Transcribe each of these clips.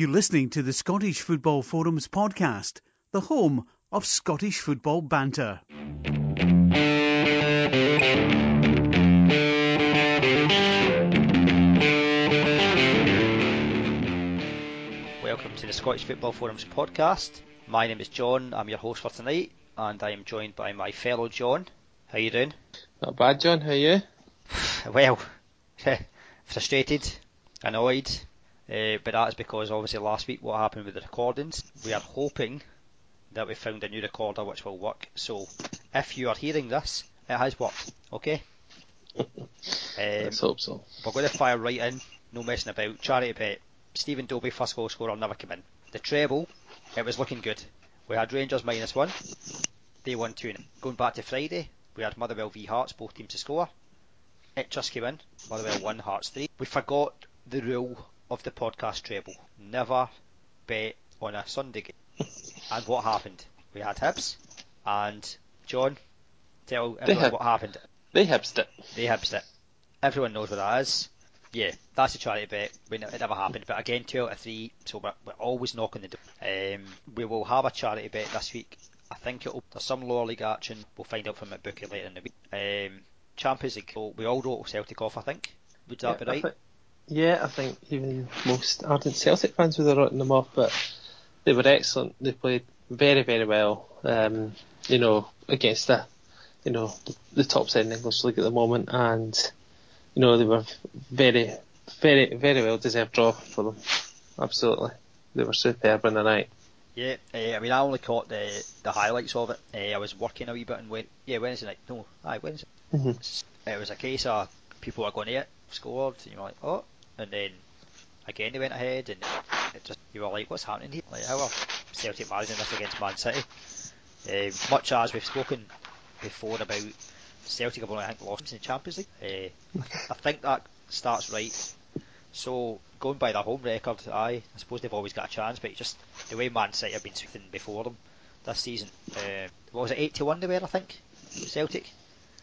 You're listening to the Scottish Football Forums podcast, the home of Scottish football banter. Welcome to the Scottish Football Forums podcast. My name is John. I'm your host for tonight, and I am joined by my fellow John. How you doing? Not bad, John. How are you? Well, frustrated, annoyed, uh, but that's because obviously last week what happened with the recordings. We are hoping that we found a new recorder which will work. So if you are hearing this, it has worked. Okay. Um, Let's hope so. We're going to fire right in, no messing about. Charity bet. Stephen Dobbie first goal scorer never come in. The treble, it was looking good. We had Rangers minus one. They won two. Going back to Friday, we had Motherwell v Hearts, both teams to score. It just came in. Motherwell one, Hearts three. We forgot the rule of the podcast treble. Never bet on a Sunday game. and what happened? We had Hibs, and John, tell everyone had- what happened. They hipsed it. They Hibs it. Everyone knows what that is. Yeah, that's a charity bet. We It never happened, but again, two out of three, so we're, we're always knocking the door. Um, we will have a charity bet this week. I think it'll there's some lower league action. We'll find out from bookie later in the week. Um, Champions League. We all wrote Celtic off, I think. Would that yeah, be right? Yeah, I think even most ardent Celtic fans would have written them off, but they were excellent. They played very, very well. Um, you know, against the, you know, the, the top side in the English league at the moment, and you know they were very, very, very well deserved draw for them. Absolutely, they were superb in the night. Yeah, uh, I mean, I only caught the the highlights of it. Uh, I was working a wee bit and went, yeah, Wednesday night. No, aye, Wednesday. Mhm. It was a case of people were going to it, scored, and you're like, oh, and then again they went ahead, and it just you were like, what's happening here? Like, how are Celtic managing this against Man City? Uh, much as we've spoken before about Celtic have only I think lost in the Champions League. Uh, I think that starts right. So going by their home record, aye, I suppose they've always got a chance, but just the way Man City have been sweeping before them this season. Uh, what was it, eight to one they were, I think, Celtic.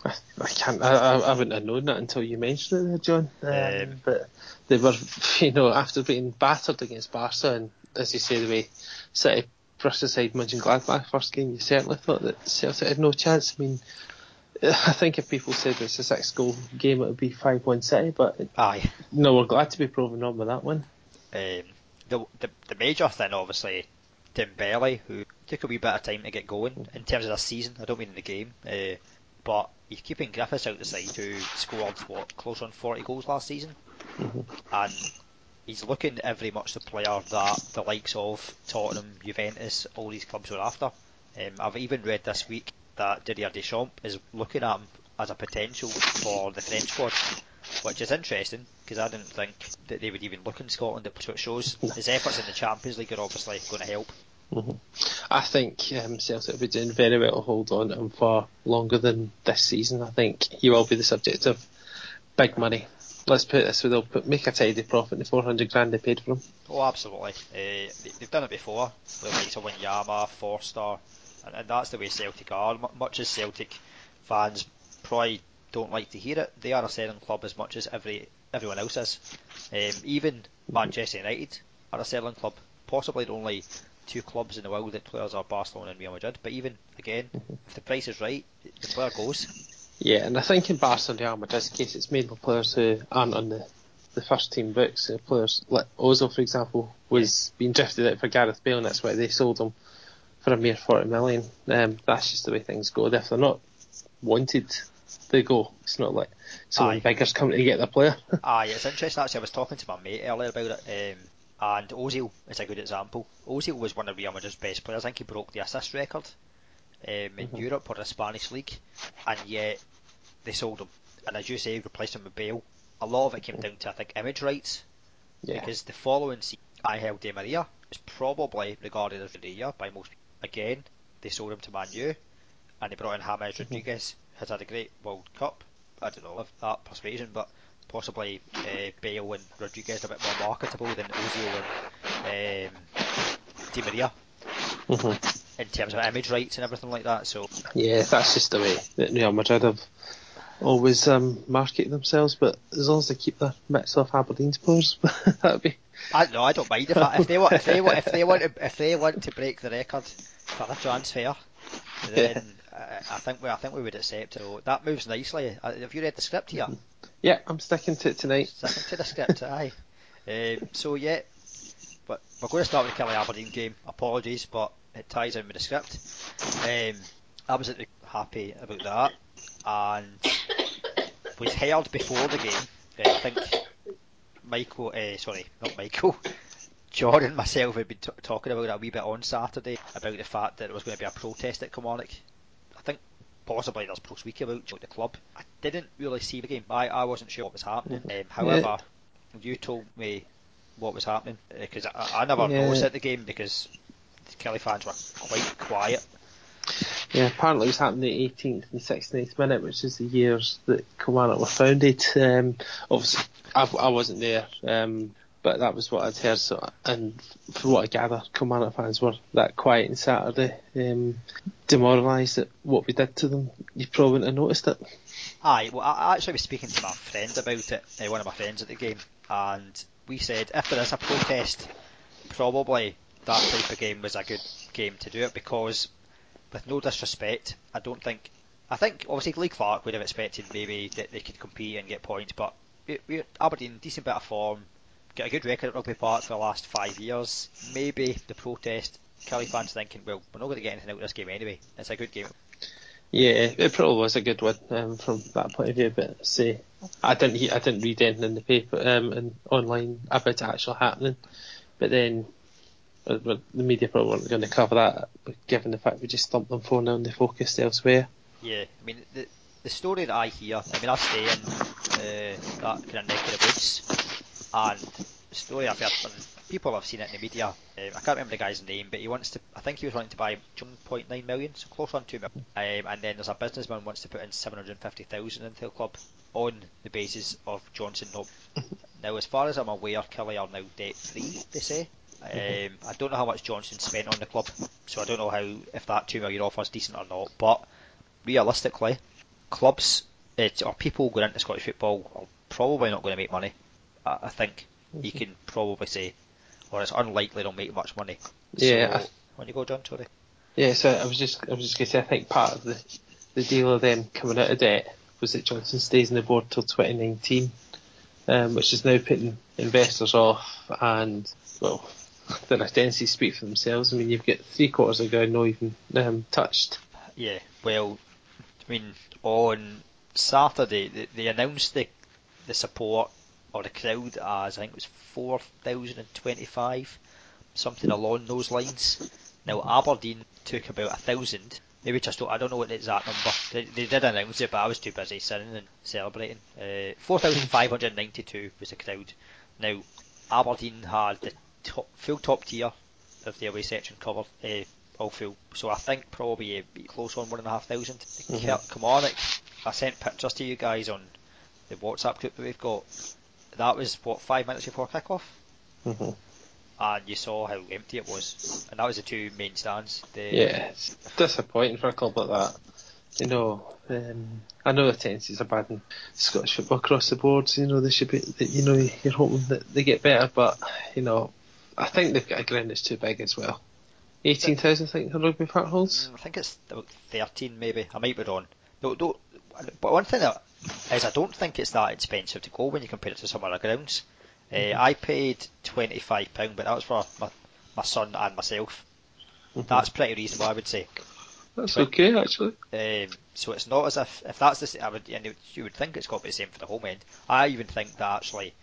I, I can't. I, I, wouldn't have known that until you mentioned it, there, John. Um, Um, but they were, you know, after being battered against Barca, and as you say, the way City brushed aside Mönchengladbach first game, you certainly thought that Celtic had no chance. I mean, I think if people said it's a six-goal game, it would be five-one City. But Aye. no, we're glad to be proven wrong with that one. Um, the, the the major thing, obviously, Dembele, who took a wee bit of time to get going in terms of the season. I don't mean in the game, uh, but he's keeping Griffiths out the side, who scored what close on 40 goals last season, and he's looking every much the player that the likes of Tottenham, Juventus, all these clubs were after. Um, I've even read this week that Didier Deschamps is looking at him as a potential for the French squad, which is interesting because I didn't think that they would even look in Scotland. So it shows his efforts in the Champions League are obviously going to help. I think um, Celtic will be doing very well to hold on to him for longer than this season. I think he will be the subject of big money. Let's put it this way: they'll put, make a tidy profit in the 400 grand they paid for him. Oh, absolutely. Uh, they, they've done it before with the likes of Wanyama, Forster, and, and that's the way Celtic are. Mu much as Celtic fans probably don't like to hear it, they are a selling club as much as every everyone else is. Um, even Manchester United are a selling club. Possibly the only two clubs in the world that players are Barcelona and Real Madrid. But even again, if the price is right, the player goes. Yeah, and I think in Barcelona Real Madrid's case, it's made for players who aren't on the, the first team books. Uh, players like Ozil, for example, was being drifted out for Gareth Bale, and that's why they sold him for a mere 40 million. Um, that's just the way things go. If they're not wanted, they go. It's not like someone Aye. bigger's coming to get the player. Aye, it's interesting actually. I was talking to my mate earlier about it, um, and Ozil is a good example. Ozil was one of Real Madrid's best players. I think he broke the assist record um, in Europe or the Spanish league, and yet they sold him. And as you say, replaced him with Bale. A lot of it came down to I think image rights yeah. because the following season, Angel Di Maria is probably regarded as the year by most. people. Again, they sold him to Man U, and they brought in James Rodriguez, who's had a great World Cup. I don't know if that persuasion, but possibly uh, Bale and Rodriguez are a bit more marketable than Ozil and um, Di Maria Mhm. in terms of image rights and everything like that. So Yeah, that's just the way that Real Madrid have always um, marketed themselves. But as long as they keep their mix of Aberdeen's players, that'd be I no, I don't mind if, I, if they want if they want if they want to, if they want to break the record for the transfer, then I, I think we I think we would accept it. Oh, That moves nicely. Uh, Have you read the script here? Yeah, I'm sticking to it tonight. Second to the script, aye. Um, so yeah, but we're going to start with the Killie Aberdeen game. Apologies, but it ties in with the script. Um, I was happy about that, and we heard before the game. Uh, I think Michael, uh, sorry, not Michael. Jordan and myself had been t- talking about it a wee bit on Saturday about the fact that there was going to be a protest at Kilmarnock. Possibly there's post week about the club. I didn't really see the game. I, I wasn't sure what was happening. Um, however, you told me what was happening because I, I never Yeah. noticed at the game because the Killie fans were quite quiet. Yeah, apparently it was happening the 18th and 16th minute, which is the years that Kilmarnock were founded. Um, obviously, I, I wasn't there, um, but that was what I'd heard. So, and from what I gather, Kilmarnock fans were that quiet on Saturday, um, demoralised at what we did to them. You probably wouldn't have noticed it. Aye, well, I actually was speaking to my friend about it, uh, one of my friends at the game, and we said if there is a protest, probably that type of game was a good game to do it because, with no disrespect, I don't think. I think obviously Lee Clark would have expected maybe that they could compete and get points, but we, we, Aberdeen decent bit of form, get a good record at Rugby Park for the last five years. Maybe the protest, Killie fans thinking, well, we're not going to get anything out of this game anyway. It's a good game. Yeah, it probably was a good one um, from that point of view. But say, I didn't, I didn't read anything in the paper um, and online about it actually happening. But then, uh, the media probably weren't going to cover that, given the fact we just stumped them four 0 and they focused elsewhere. Yeah, I mean the the story that I hear. I mean I stay in uh, that kind of neck of the woods, and story I've heard from people have seen it in the media. Um, I can't remember the guy's name, but he wants to. I think he was wanting to buy 1.9 million, so close on two million. Um, and then there's a businessman wants to put in 750,000 into the club on the basis of Johnston not. now, as far as I'm aware, Killie are now debt free. They say. Um, I don't know how much Johnston spent on the club, so I don't know how if that two million offer is decent or not. But realistically, clubs or people going into Scottish football are probably not going to make money. I, I think you can probably say, or it's unlikely they'll make much money. Yeah. So, when you go, John, sorry. Yeah, so I was just, I was just going to say, I think part of the the deal of them coming out of debt was that Johnston stays on the board till 2019, um, which is now putting investors off, and well, their tendencies speak for themselves. I mean, you've got three quarters of the ground not even um, touched. Yeah, well, I mean, on Saturday they, they announced the the support or the crowd as I think it was four thousand and twenty-five, something along those lines. Now Aberdeen took about a thousand, maybe just I don't know what the exact number. They, they did announce it, but I was too busy sitting and celebrating. Uh, four thousand five hundred ninety-two was the crowd. Now Aberdeen had the top, full top tier of the away section covered, uh, all full. So I think probably uh, be close on one and a half thousand. Mhm. Kilmarnock, I sent pictures to you guys on the WhatsApp group that we've got. That was what five minutes before kickoff, hmm and you saw how empty it was, and that was the two main stands. The, Yeah, it's disappointing for a club like that. You know, um, I know the tendencies are bad in Scottish football across the board. so, You know, they should be. You know, you're hoping that they get better, but you know, I think they've got a ground that's too big as well. Eighteen thousand, I think, the rugby park holds. Mm, I think it's about 13 maybe. I might be wrong. No, no, but one thing that is I don't think it's that expensive to go when you compare it to some other grounds. Uh, I paid £25, but that was for my, my son and myself. Mhm. That's pretty reasonable, I would say. That's but- okay actually. Um, so it's not as if if that's the I would and you would think it's got to be the same for the home end. I even think that actually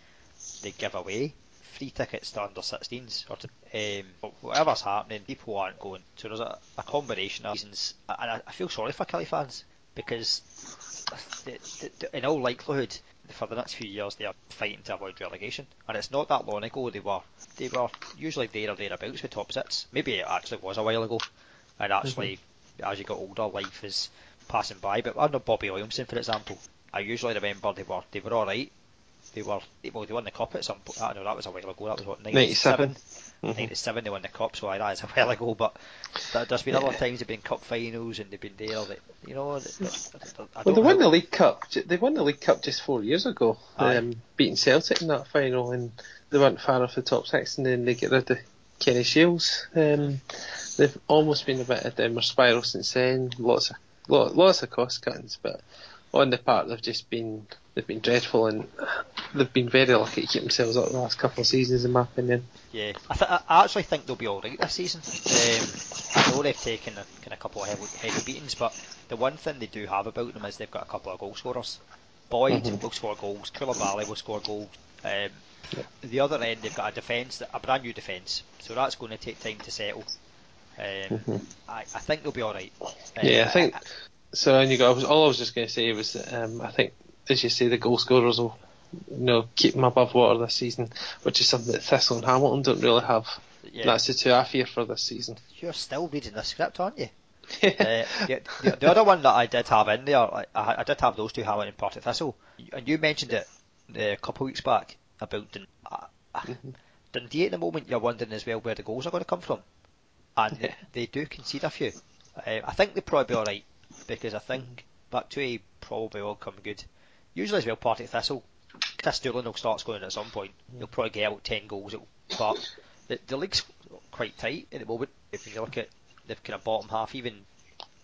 they give away free tickets to under 16s or to, um, whatever's happening, people aren't going. So there's a, a combination of reasons, and I, I feel sorry for Killie fans because the, the, the, in all likelihood for the next few years they are fighting to avoid relegation, and it's not that long ago they were they were usually there or thereabouts with top six. Maybe it actually was a while ago, and actually mm-hmm. as you got older, life is passing by. But I know Bobby Williamson, for example. I usually remember they were they were all right. They were well, they won the cup at some point. I know that was a while ago. That was what 97. 97. Mhm. 97 they won the cup, so I that is a while ago. But there- there's been other times they've been cup finals and they've been there. That you know, I Well, they won the League Cup. They won the League Cup just four years ago, um, beating Celtic in that final, and they weren't far off the top six, and then they get rid of Kenny Shiels. Um, they've almost been a bit of a downward spiral since then. Lots of lots of cost cuttings, but on the part they've just been they've been dreadful and they've been very lucky to keep themselves up the last couple of seasons, in my opinion. Yeah, I, th- I actually think they'll be all right this season. Um, I know they've taken a, kind of couple of heavy, heavy beatings, but the one thing they do have about them is they've got a couple of goal scorers. Boyd mm-hmm. will score goals, Coulibaly will score goals. Um, The other end, they've got a defence, a brand new defence, so that's going to take time to settle. Um, mm-hmm. I, I think they'll be all right. Um, yeah, I think. So, and you got. all I was just going to say was, um, I think, as you say, the goal scorers will, you know, keep them above water this season, which is something that Thistle and Hamilton don't really have. Yeah. That's the two I fear for this season. You're still reading the script, aren't you? uh, the, the, the, other one that I did have in there, I, I, did have those two Hamilton and Partick Thistle, and you mentioned it uh, a couple of weeks back about Dun- uh, mm-hmm. Dundee at the moment. You're wondering as well where the goals are going to come from, and yeah. they, they, do concede a few. Uh, I think they'll probably be all right because I think back to a probably will come good. Usually as well, Partick Thistle, Chris Doolan will start scoring at some point. He'll probably get out ten goals, but the, the league's quite tight at the moment. If you look at the kind of bottom half, even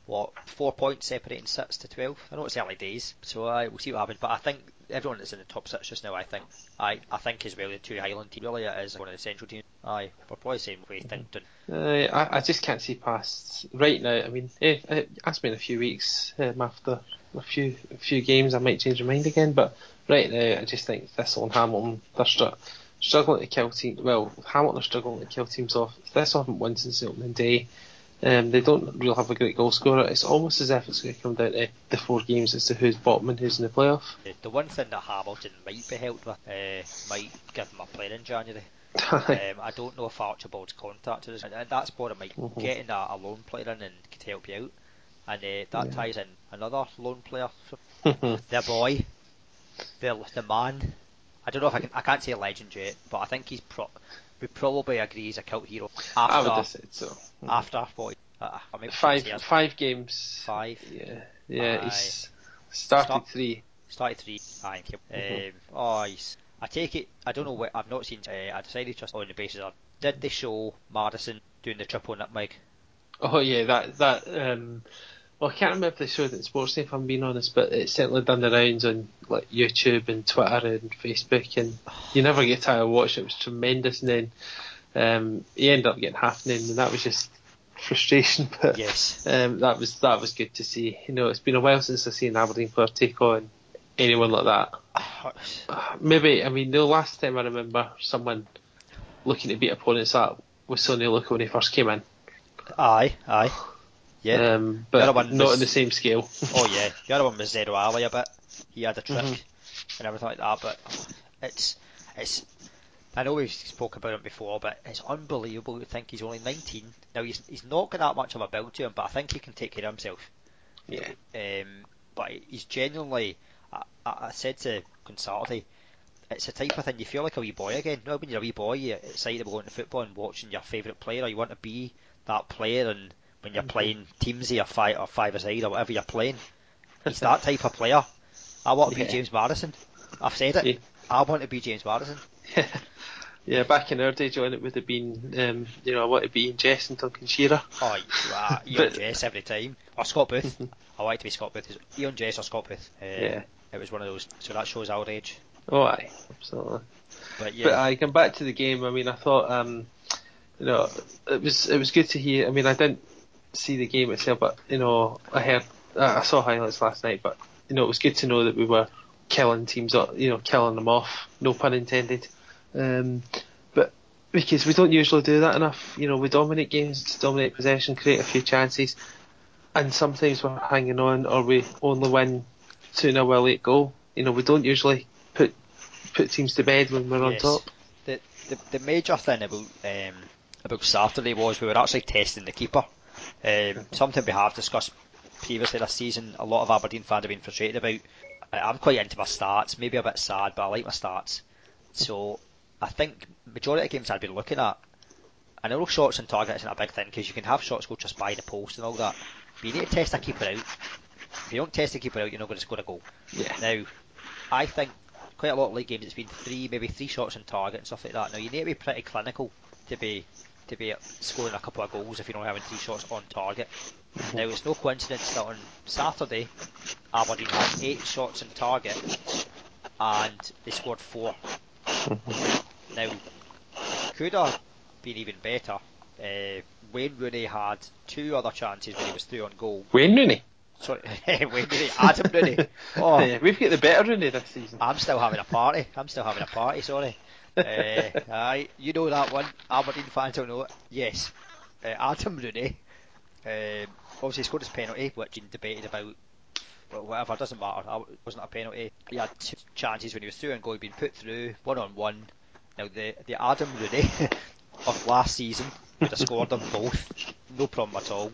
what four points separating six to twelve. I know it's early days, so I we'll see what happens. But I think everyone that's in the top six just now, I think, I I think as well the two Highland teams really it is one of the central teams. Aye, we're probably saying we think. Uh, I I just can't see past right now. I mean, if, if ask me in a few weeks um, after a few a few games, I might change my mind again. But right now, I just think Thistle and Hamilton they're str- struggling to kill teams. Well, Hamilton are struggling to kill teams off. Thistle haven't won since the opening day. Um, they don't really have a great goal scorer. It's almost as if it's going to come down to the four games as to who's bottom and who's in the playoff. The one thing that Hamilton might be helped with uh, might give them a player in January. um, I don't know if Archibald's contacted us, and, and that's what it might mm-hmm. getting a, a loan player in and could help you out. And uh, that yeah. ties in another loan player, their boy, the the man. I don't know if I can I can't say legend yet, but I think he's pro- we probably agree he's a cult hero. After, I would have said so. After what? Uh, five five games. Five. Yeah, yeah. Aye. He's started Start, three. Started three. Aye. Mm-hmm. Um, oh, he's. I take it. I don't know what. I've not seen. Uh, I decided to just on the basis of did they show Maddison doing the triple nutmeg? Oh yeah, that that. Um, well, I can't remember if they showed it in Sportsday, if I'm being honest, but it's certainly done the rounds on like YouTube and Twitter and Facebook, and you never get tired of watching. It was tremendous, and then um, he ended up getting half an and that was just frustration. But yes, um, that was that was good to see. You know, it's been a while since I've seen Aberdeen player take on anyone like that. Maybe I mean the last time I remember someone looking to beat opponents up was Sone Aluko when he first came in. Aye, aye. Yeah. Um, but not was, on the same scale. oh yeah, the other one was Zerouali a bit. He had a trick mm-hmm. and everything like that, but it's it's. I know we've spoke about him before, but it's unbelievable to think he's only 19. Now he's he's not got that much of a build to him, but I think he can take care of himself. Yeah. Um, but he's genuinely. I, I said to Consalty, it's a type of thing you feel like a wee boy again. You know, when you're a wee boy, you're excited about going to football and watching your favourite player, or you want to be that player and when you're playing teams or five or five aside or whatever you're playing. He's that type of player. I want to be. James Maddison. I've said it. Yeah. I want to be James Maddison. yeah, back in our day, John, it would have been, um, you know, I want to be Jess and Duncan Shearer. Oh, you are, Jess every time. Or Scott Booth. I like to be Scott Booth. Eoin Jess or Scott Booth. Uh, yeah. It was one of those. So that shows our age. Oh, aye, absolutely. But yeah. But I come back to the game. I mean, I thought, um, you know, it was it was good to hear. I mean, I didn't see the game itself, but you know, I heard, I saw highlights last night, but you know, it was good to know that we were killing teams, you know, killing them off. No pun intended. Um, but because we don't usually do that enough, you know, we dominate games, dominate possession, create a few chances, and sometimes we're hanging on, or we only win two 0 a late goal. You know, we don't usually put put teams to bed when we're yes. on top. The, the the major thing about um, about Saturday was we were actually testing the keeper. Um, something we have discussed previously this season, a lot of Aberdeen fans have been frustrated about. I'm quite into my stats, maybe a bit sad, but I like my stats. So I think majority of games I've been looking at, I know shots and target isn't a big thing because you can have shots go just by the post and all that. But you need to test a keeper out. If you don't test a keeper out, you're not going to score a goal. Yeah. Now, I think quite a lot of league games. It's been three, maybe three shots on target and stuff like that. Now you need to be pretty clinical to be to be scoring a couple of goals if you're not having three shots on target. Now it's no coincidence that on Saturday Aberdeen had eight shots on target and they scored 4 mm-hmm. Now could have been even better. Uh, Wayne Rooney had two other chances when he was three on goal. Wayne Rooney? Sorry, Wayne Rooney, Adam Rooney. Oh, yeah, we've got the better Rooney this season. I'm still having a party. I'm still having a party. Sorry. Uh, aye, you know that one. Aberdeen fans don't know it. Yes, uh, Adam Rooney. Um, obviously scored his penalty, which he debated about. Well, whatever, doesn't matter. It wasn't a penalty. He had two chances when he was through and goal. He'd put through one on one. Now the the Adam Rooney of last season would have scored them both, no problem at all.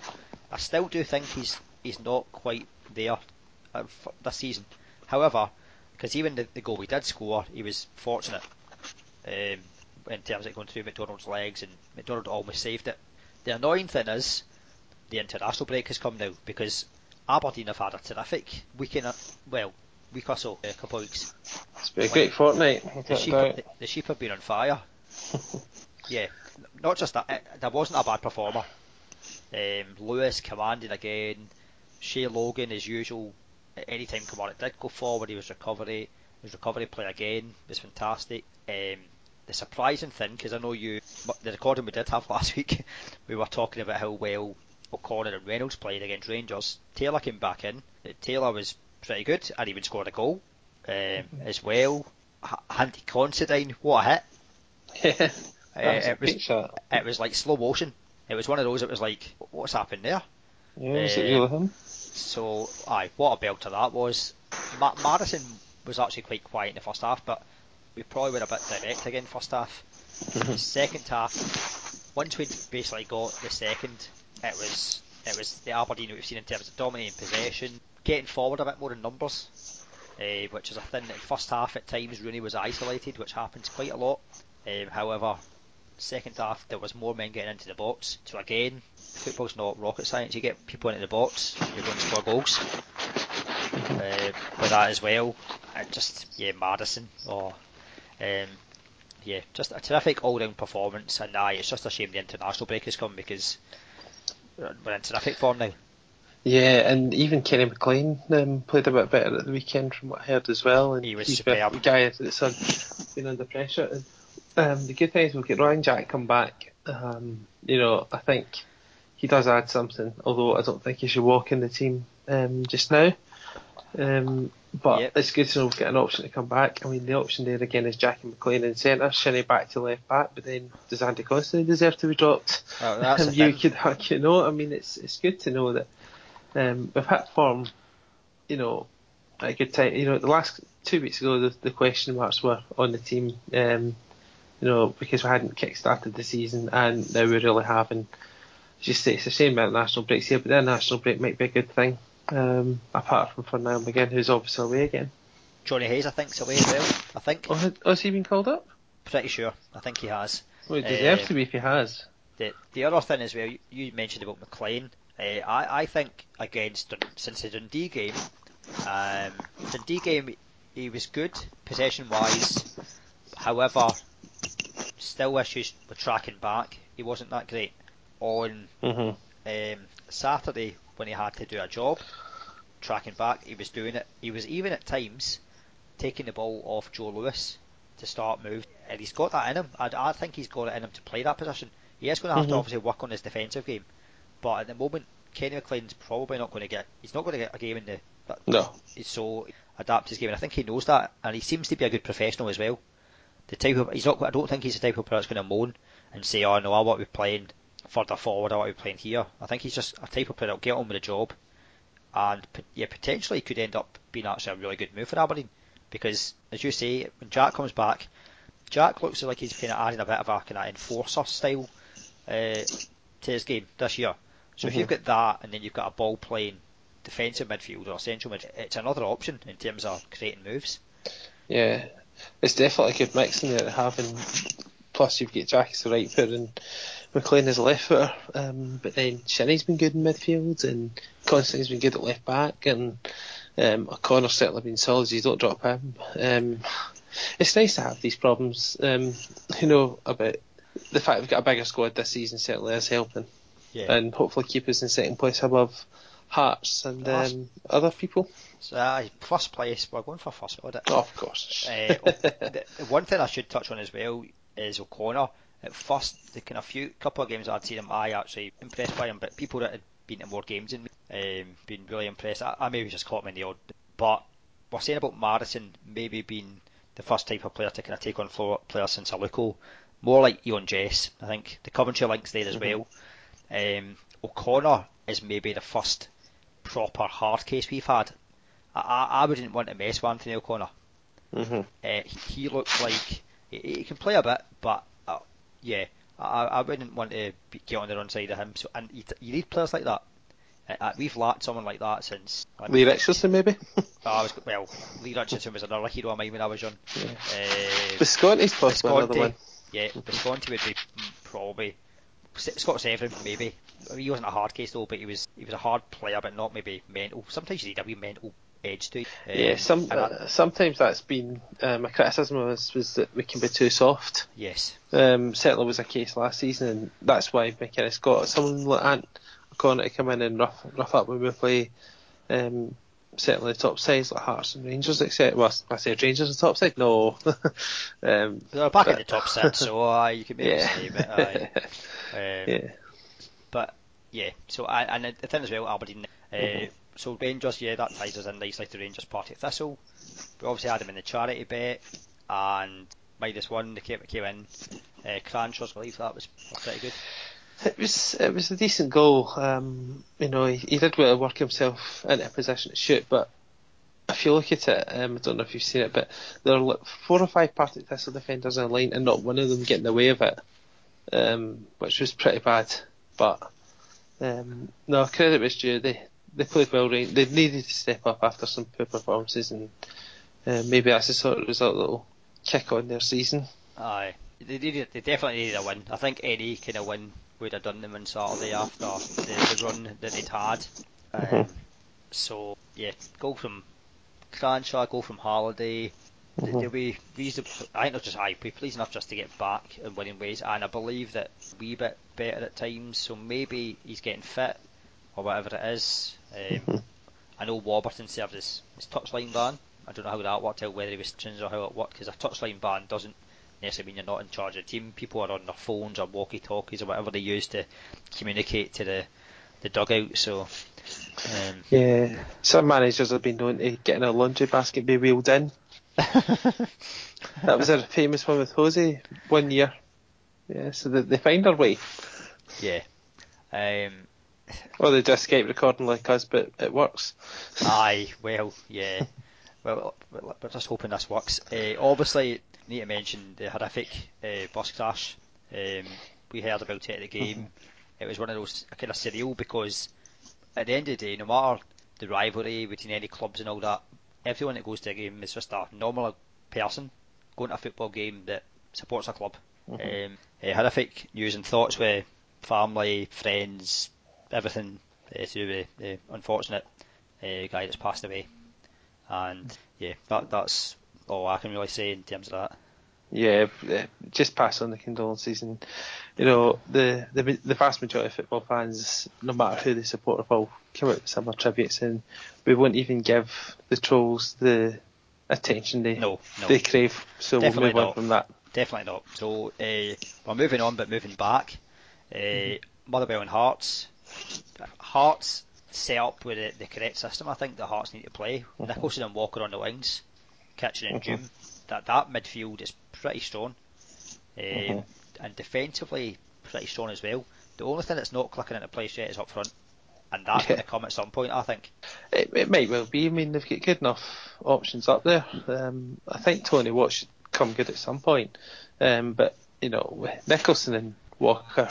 I still do think he's he's not quite there uh, this season. However, because even the, the goal he did score, he was fortunate um, in terms of going through McDonald's legs, and McDonald almost saved it. The annoying thing is the international break has come now because Aberdeen have had a terrific weekend. Well, week or so, a couple of weeks. It's been a great fortnight. The sheep, the, the sheep have been on fire. yeah, not just that. It, there wasn't a bad performer. Um, Lewis commanding again. Shay Logan, as usual, anytime come on, it did go forward. He was recovery. His recovery play again was fantastic. Um, the surprising thing, because I know you, the recording we did have last week, we were talking about how well O'Connor and Reynolds played against Rangers. Taylor came back in. Taylor was pretty good and even scored a goal um, as well. Andy Considine, what a hit! Yeah, uh, it was it was like slow motion. It was one of those. It was like, what's happened there? Yeah, was it really him? So, aye, what a belter that was. Ma- Maddison was actually quite quiet in the first half, but we probably were a bit direct again first half. Mm-hmm. second half, once we'd basically got the second, it was it was the Aberdeen we've seen in terms of dominating possession, getting forward a bit more in numbers, uh, which is a thing that first half at times Rooney was isolated, which happens quite a lot. Um, however, second half there was more men getting into the box. So again, football's not rocket science. You get people into the box, you're going to score goals. Uh, with that as well, and just yeah, Maddison or um, yeah, just a terrific all-round performance. And aye, it's just a shame the international break has come because we're in terrific form now. Yeah, and even Kenny McLean um, played a bit better at the weekend from what I heard as well. And he was he's superb. a guy that's been under pressure. And, um, the good thing is we'll get Ryan Jack come back. Um, you know, I think he does add something, although I don't think he should walk in the team um, just now. Um, but yep. it's good to know we've got an option to come back. I mean, the option there again is Jackie McLean in centre, Shinnie back to left back, but then does Andy Considine deserve to be dropped? Oh, that's you could, you know, I mean, it's it's good to know that um, we've had form, you know, at a good time. You know, the last two weeks ago, the, the question marks were on the team, um, you know, because we hadn't kick-started the season, and now we really have. And just it's a shame about national breaks here, but the national break might be a good thing. Um, apart from for now McGinn, who's obviously away again. Johnny Hayes, I think, is away as well. I think. Oh, has he been called up? Pretty sure. I think he has. Well, he deserves uh, to be if he has. The the other thing as well, you, you mentioned about McLean. Uh, I I think against since the Dundee game, um, Dundee game he was good possession wise. However, still issues with tracking back. He wasn't that great on mm-hmm. um, Saturday when he had to do a job, tracking back, he was doing it. He was even at times taking the ball off Joe Lewis to start move, and he's got that in him. I, I think he's got it in him to play that position. He is going to have mm-hmm. to obviously work on his defensive game, but at the moment, Kenny McLean's probably not going to get. He's not going to get a game in the. No. He's so adapt his game, and I think he knows that, and he seems to be a good professional as well. The type of he's not. I don't think he's the type of player that's going to moan and say, "Oh no, I want to be playing further forward or what we're playing here. I think he's just a type of player that'll get on with the job, and yeah, potentially could end up being actually a really good move for Aberdeen. Because as you say, when Jack comes back, Jack looks like he's kind of adding a bit of a kind of enforcer style uh, to his game this year. So mm-hmm. if you've got that, and then you've got a ball playing defensive midfield or central midfield, it's another option in terms of creating moves. Yeah, it's definitely a good mix in there having. Plus, you've got Jack as the right foot and McLean is a left footer, um, but then Shinnie's been good in midfield and Considine's been good at left back and um, O'Connor's certainly been solid. You don't drop him. Um, it's nice to have these problems. Um, you know about the fact we've got a bigger squad this season certainly is helping, Yeah. and hopefully keep us in second place above Hearts and um, other people. So, aye, first place. We're going for first, would it? Oh, of course. Uh, the one thing I should touch on as well is O'Connor. At first, the kind of few couple of games I'd seen him, I actually impressed by him. But people that had been to more games than me, um, been really impressed. I, I maybe just caught him in the odd. But we're saying about Maddison maybe being the first type of player to kind of take on floor players since Aluko. More like Eoin Jess, I think. The Coventry links there as well. Um, O'Connor is maybe the first proper hard case we've had. I, I, I wouldn't want to mess with Anthony O'Connor. hmm Uh, he looks like he, he can play a bit, but yeah, I, I wouldn't want to get on the wrong side of him. So, and you, you need players like that. Uh, uh, we've lacked someone like that since. like, Lee Richardson, maybe. I was well, Lee Richardson was another hero of mine when I was young. Uh, Visconti's possibly another Visconti, one. yeah, Visconti would be probably Scott Severin maybe. He wasn't a hard case though, but he was he was a hard player, but not maybe mental. Sometimes you need a wee mental edge to it. Um, Yeah, some uh, sometimes that's been uh, my criticism of us was that we can be too soft. yes, Um, certainly was a case last season, and that's why McInnes got someone like Ant O'Connor to come in and rough rough up when we play. Um, certainly the top sides like Hearts and Rangers, etc. Well, I said Rangers the top side. No, um, they're back in the top six, so uh, you can maybe yeah, but aye. Um, yeah, But yeah, so I, and the thing as well, Aberdeen. Uh, Mhm. So Rangers, yeah, that ties us in nicely to Rangers Partick Thistle. We obviously had them in the charity bet, and minus one they came, came in. Uh, Cranshaw's, I believe that was pretty good. It was it was a decent goal. Um, you know, he, he did well to work himself into a position to shoot, but if you look at it, um, I don't know if you've seen it, but there are like four or five Partick Thistle defenders in line, and not one of them getting the way of it, um, which was pretty bad. But um, no, credit was due. They they played well. Right? They needed to step up after some poor performances, and uh, maybe that's the sort of result that'll kick on their season. Aye, they needed, they definitely needed a win. I think any kind of win would have done them on Saturday after the, the run that they'd had. Um, Mhm. So yeah, go from Cranshaw, go from Halliday. They- Mhm. They'll be reasonable. I think they'll just aye, be pleased enough just to get back in winning ways, and I believe that a wee bit better at times. So maybe he's getting fit or whatever it is. Um. I know Warburton served his, his touchline ban. I don't know how that worked out, whether he was changed or how it worked, because a touchline ban doesn't necessarily mean you're not in charge of the team. People are on their phones or walkie-talkies or whatever they use to communicate to the the dugout. So um, Yeah, some managers have been known to get in a laundry basket be wheeled in. That was a famous one with Jose one year. Yeah, so they, they find their way. yeah. Um, Or they just Skype recording like us, but it works. Aye, well, yeah. Well, we're just hoping this works. Uh, obviously, need to mention the horrific uh, bus crash. Um, we heard about it at the game. It was one of those kind of surreal because at the end of the day, no matter the rivalry between any clubs and all that, everyone that goes to a game is just a normal person going to a football game that supports a club. Um, uh, horrific news and thoughts with family, friends, everything uh, to do with the unfortunate uh, guy that's passed away. And yeah, that that's all I can really say in terms of that. Yeah, eh, just pass on the condolences, and you know the the the vast majority of football fans, no matter who they support, will come out with similar tributes, and we won't even give the trolls the attention they No, no. they crave. So Definitely we'll move on from that. Definitely not. So uh, we're moving on, but moving back. Uh, Motherwell and Hearts. Hearts set up with the, the correct system. I think the Hearts need to play. Nicholson and Walker on the wings, Kitchen and Djoum. That that midfield is pretty strong, um, and defensively pretty strong as well. The only thing that's not clicking into place yet is up front, and that's Yeah. going to come at some point. I think. It, it might well be. I mean, they've got good enough options up there. Um, I think Tony Watt should come good at some point. Um, but you know, Nicholson and Walker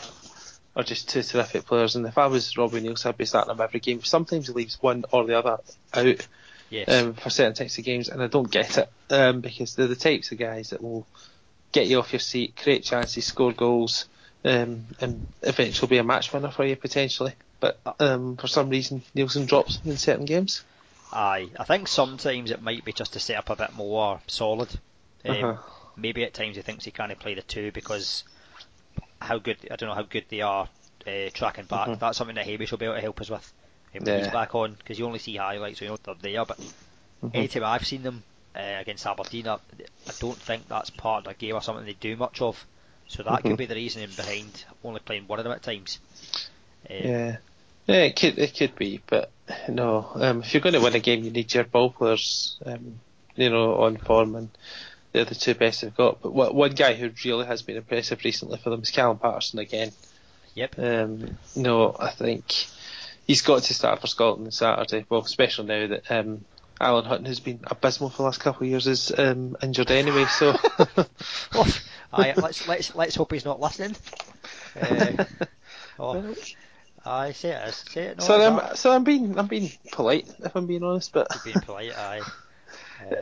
are just two terrific players. And if I was Robbie Neilson, I'd be starting them every game. Sometimes he leaves one or the other out Yes. um, for certain types of games, and I don't get it um, because they're the types of guys that will get you off your seat, create chances, score goals, um, and eventually be a match winner for you potentially. But um, for some reason, Neilson drops in certain games. Aye, I think sometimes it might be just to set up a bit more solid Um, Uh-huh. Maybe at times he thinks he can't play the two because how good I don't know how good they are uh, tracking back. Mhm. That's something that Hamish will be able to help us with um, when he's back on because you only see highlights, so you know they're there. But Mhm. anytime I've seen them uh, against Aberdeen, I, I don't think that's part of their game or something they do much of. So that Mhm. could be the reasoning behind only playing one of them at times. Um, Yeah. Yeah, it could it could be, but no. Um, if you're going to win a game, you need your ball players, um, you know, on form, and they're the two best they've got. But one guy who really has been impressive recently for them is Callum Paterson again. Yep. Um, no, I think he's got to start for Scotland on Saturday. Well, especially now that um, Alan Hutton, who's been abysmal for the last couple of years, is um, injured anyway. So. Aye, let's let's let's hope he's not listening. Uh, oh, aye, say it. Say it. No, so I'm so I'm being I'm being polite if I'm being honest, but being polite. Aye.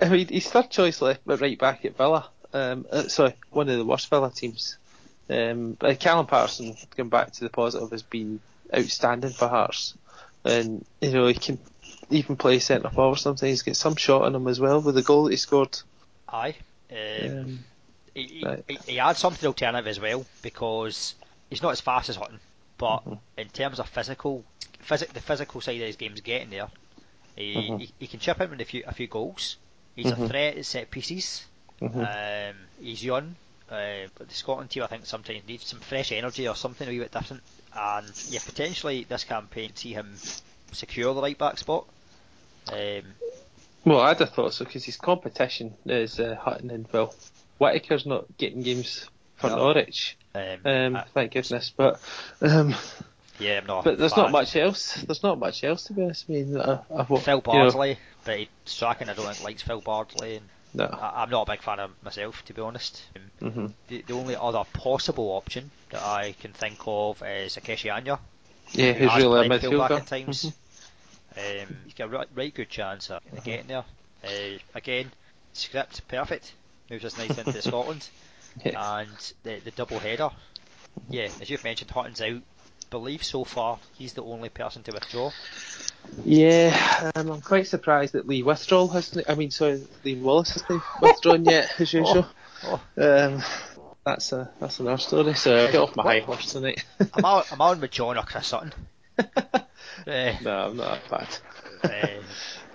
I Uh, mean, he's third choice left but right back at Villa. Um, uh, sorry, one of the worst Villa teams. Um, but Callum Paterson, going back to the positive, has been outstanding for Hearts, and you know he can even play centre forward sometimes. He's got some shot on him as well with the goal that he scored. aye. Um, Um, he, he, right. he, he adds something alternative as well because he's not as fast as Hutton, but Mhm. in terms of physical, physic, the physical side of his game's getting there. He, Mhm. he, he can chip in with a few a few goals. He's a Mhm. threat at set pieces. mhm. Um, he's young, uh, but the Scotland team I think sometimes needs some fresh energy or something a wee bit different. And yeah, potentially this campaign see him secure the right back spot. Um, Well, I'd have thought so because his competition is uh, Hutton and well, Whittaker's not getting games for No. Norwich. um, Um, I- thank goodness, but um, yeah, I'm not. but there's fan. not much else. There's not much else to be honest. I mean, I, I've Phil you know, But Strachan I don't think likes Phil Bardsley. And no. I, I'm not a big fan of myself, to be honest. Um, hmm the, the only other possible option that I can think of is Ikechi Anya. Yeah, he's really a midfielder. at times. Mhm. Um, he's got a right, right good chance of getting there. Uh, again, script perfect. Moves us nice into Scotland. Yeah. And the, the double header. Yeah, as you've mentioned, Hutton's out. Believe so far he's the only person to withdraw. Yeah, um, I'm quite surprised that Lee Withdrawal hasn't. I mean, sorry, Lee Wallace hasn't withdrawn yet, as usual. Oh, Um, that's a that's another story. So I'll get off my What? high horse tonight. I'm on, I'm on with John or Chris Sutton. Uh, no, I'm not that bad.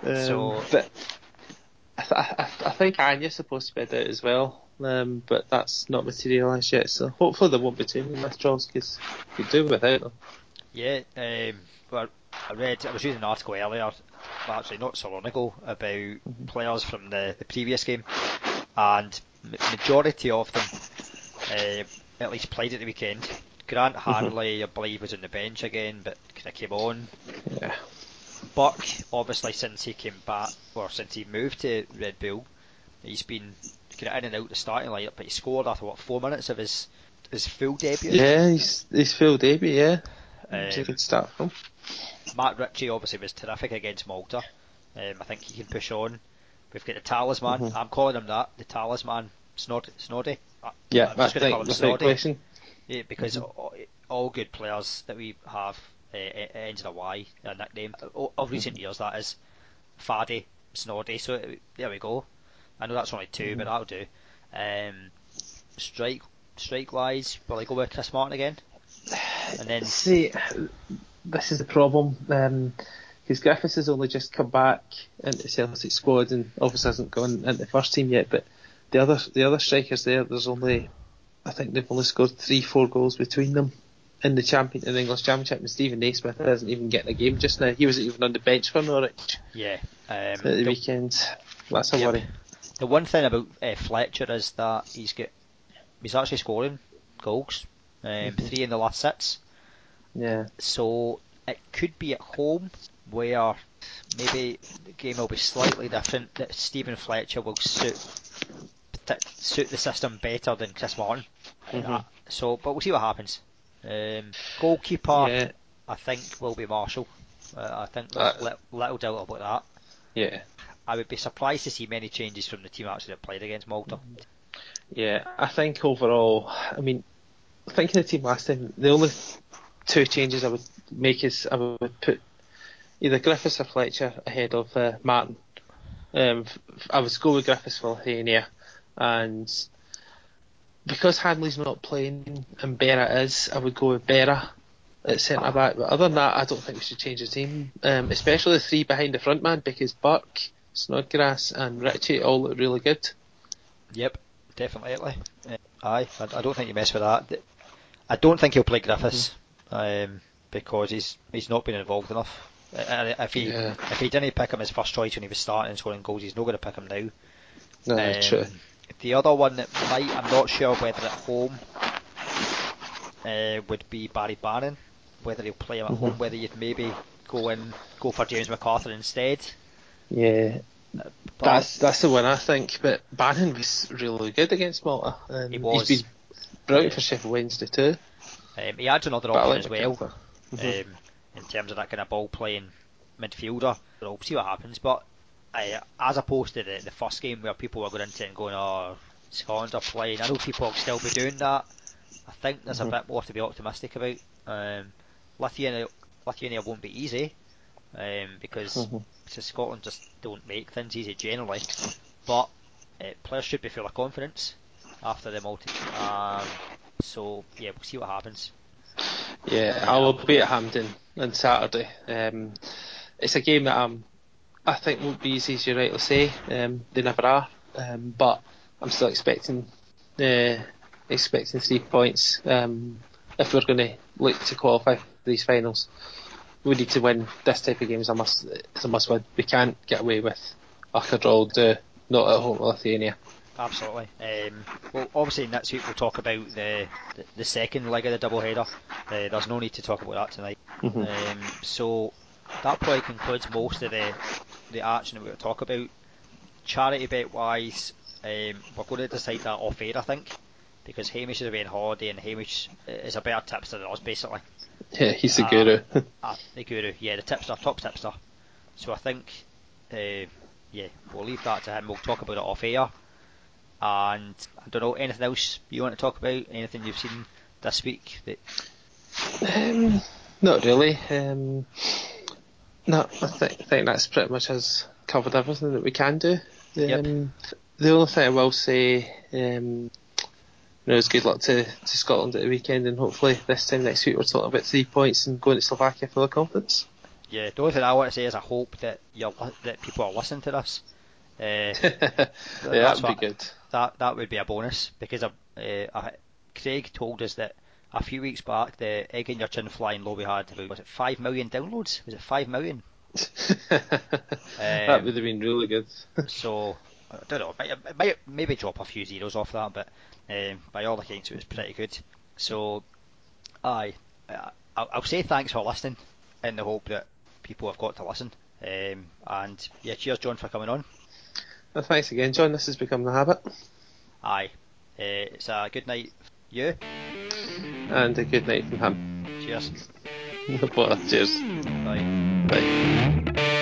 uh, Um, So- but I, th- I, th- I think Anya's supposed to be out as well, um, but that's not materialised yet. So hopefully there won't be too many withdrawals because you could do without them. Yeah, um, well, I read, I was reading an article earlier, actually not so long ago, about players from the, the previous game, and majority of them uh, at least played at the weekend. Grant Hanley, I believe, was on the bench again, but kind of came on. Yeah. Buck, obviously, since he came back, or since he moved to Red Bull, he's been kind of in and out the starting lineup, but he scored after what four minutes of his his full debut. Yeah, he's he's full debut. Yeah, it's a Um, good start from. Matt Ritchie obviously was terrific against Malta. Um, I think he can push on. We've got the talisman. Mhm. I'm calling him that. The talisman. Snod, Snoddy. I- Yeah, I'm that's just going to call him Snoddy. question. Yeah, because all, all good players that we have uh, it ends in a Y, a nickname. Of recent years, that is. Faddy, Snoddy. So uh, there we go. I know that's only 2 but that'll do. Um, strike, strike wise, will I go with Chris Martin again? And then See, this is the problem. Because Griffiths has only just come back into Celtic squad and obviously hasn't gone into the first team yet. But the other the other strikers there, there's only I think they've only scored three four goals between them in the champion in the English Championship. And Steven Naismith isn't even getting a game just now. He wasn't even on the bench for Norwich yeah, um, at the the- weekend. That's a Yep. worry. The one thing about uh, Fletcher is that he's got he's actually scoring goals, um, three in the last six. Yeah. So it could be at home where maybe the game will be slightly different. That Steven Fletcher will suit suit the system better than Chris Martin. Mhm. Uh, so, but we'll see what happens. Um, goalkeeper, Yeah. I think, will be Marshall. Uh, I think Uh, there's li- little doubt about that. Yeah. I would be surprised to see many changes from the team actually that played against Malta. Yeah, I think overall, I mean, thinking of the team last time, the only two changes I would make is I would put either Griffiths or Fletcher ahead of uh, Martin. Um, I would go with Griffiths for Lithuania, and because Hanley's not playing and Berra is, I would go with Berra at centre back. But other than that, I don't think we should change the team, um, especially the three behind the front man because Burke, Snodgrass, and Ritchie all look really good. Yep, definitely. Uh, aye, I, I, don't think you mess with that. I don't think he'll play Griffiths mm-hmm. um, because he's he's not been involved enough. And if he yeah. if he didn't pick him as first choice when he was starting and scoring goals, he's not going to pick him now. No, um, true. The other one that might, I'm not sure whether at home uh, would be Barry Bannan. Whether he'll play him at mm-hmm. home, whether you'd maybe go in go for James McArthur instead. Yeah, but that's that's the one I think. But Bannan was really good against Malta. And he was. He's been brilliant yeah. for Sheffield Wednesday too. Um, he adds another option like as well. Mm-hmm. Um, in terms of that kind of ball playing midfielder. We'll see what happens. But uh, as opposed to the, the first game where people were going into it and going, oh, Scotland are playing, I know people will still be doing that. I think there's mm-hmm. a bit more to be optimistic about. Um, Lithuania, Lithuania won't be easy um, because mm-hmm. Scotland just don't make things easy generally. But uh, players should be full of confidence after the Malta. Um, so yeah, we'll see what happens. Yeah, I will be at Hampden on Saturday. Um, it's a game that I'm, I think won't be easy, as you rightly say. Um, they never are, um, but I'm still expecting uh, expecting three points. Um, if we're going to look to qualify for these finals, we need to win this type of game as a must. As a must win. We can't get away with a draw. Do not at home with Lithuania absolutely. Um, well, obviously next week we'll talk about the the, the second leg of the double header. Uh, there's no need to talk about that tonight. Mm-hmm. Um, so that probably concludes most of the the action that we're going to talk about. Charity bet wise, um, we're going to decide that off air, I think, because Hamish is away on holiday and Hamish is a better tipster than us, basically. Yeah, he's the uh, guru. uh, the guru, yeah, the tipster, top tipster. So I think, uh, yeah, we'll leave that to him. We'll talk about it off air. And I don't know anything else you want to talk about? Anything you've seen this week that? Um, not really. Um, no, I think, think that's pretty much has covered everything that we can do. Yep. Um, the only thing I will say, um, you know, is good luck to, to Scotland at the weekend, and hopefully this time next week we're talking about three points and going to Slovakia for the conference. Yeah, the only thing I want to say is I hope that you that people are listening to this. Uh, yeah, that'd be good that that would be a bonus because uh, uh, Craig told us that a few weeks back the egg in your chin flying low we had was it five million downloads? Was it five million? um, that would have been really good. so I don't know, might, might, maybe drop a few zeros off that, but um, by all accounts it was pretty good. So, aye, I'll, I'll say thanks for listening in the hope that people have got to listen. Um, and yeah, cheers, John, for coming on. Well, thanks again, John. This has become the habit. Aye. Uh, it's a good night you. And a good night from him. Cheers. no bother. Cheers. Bye. Bye.